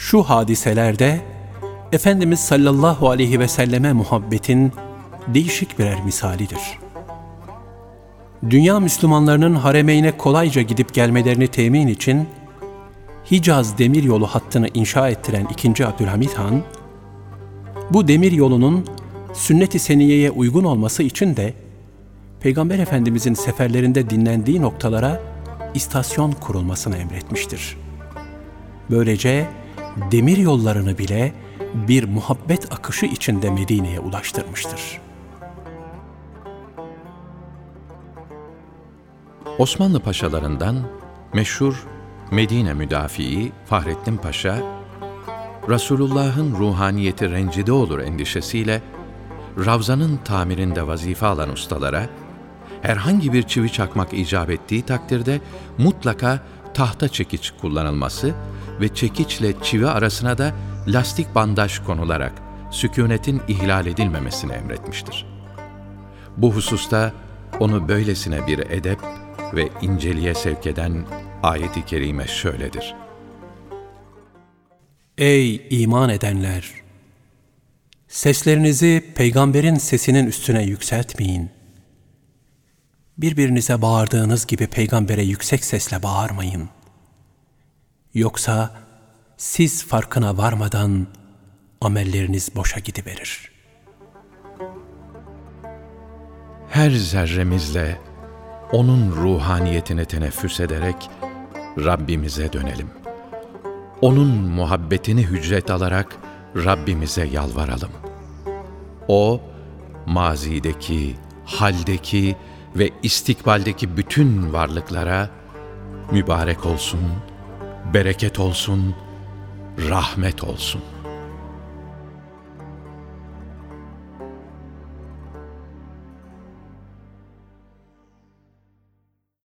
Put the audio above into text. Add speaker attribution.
Speaker 1: Şu hadiselerde Efendimiz sallallahu aleyhi ve selleme muhabbetin değişik birer misalidir. Dünya Müslümanlarının haremeyne kolayca gidip gelmelerini temin için Hicaz demir yolu hattını inşa ettiren 2. Abdülhamit Han, bu demir yolunun sünnet-i seniyeye uygun olması için de Peygamber Efendimizin seferlerinde dinlendiği noktalara istasyon kurulmasını emretmiştir. Böylece demir yollarını bile bir muhabbet akışı içinde Medine'ye ulaştırmıştır.
Speaker 2: Osmanlı paşalarından meşhur Medine müdafii Fahrettin Paşa, Resulullah'ın ruhaniyeti rencide olur endişesiyle Ravza'nın tamirinde vazife alan ustalara herhangi bir çivi çakmak icap ettiği takdirde mutlaka tahta çekiç kullanılması ve çekiçle çivi arasına da lastik bandaj konularak sükunetin ihlal edilmemesini emretmiştir. Bu hususta onu böylesine bir edep ve inceliğe sevk eden ayeti kerime şöyledir.
Speaker 1: Ey iman edenler! Seslerinizi peygamberin sesinin üstüne yükseltmeyin. Birbirinize bağırdığınız gibi peygambere yüksek sesle bağırmayın. Yoksa siz farkına varmadan amelleriniz boşa gidiverir.
Speaker 2: Her zerremizle onun ruhaniyetini teneffüs ederek Rabbimize dönelim. Onun muhabbetini hücret alarak Rabbimize yalvaralım. O, mazideki, haldeki ve istikbaldeki bütün varlıklara mübarek olsun, bereket olsun, rahmet olsun.''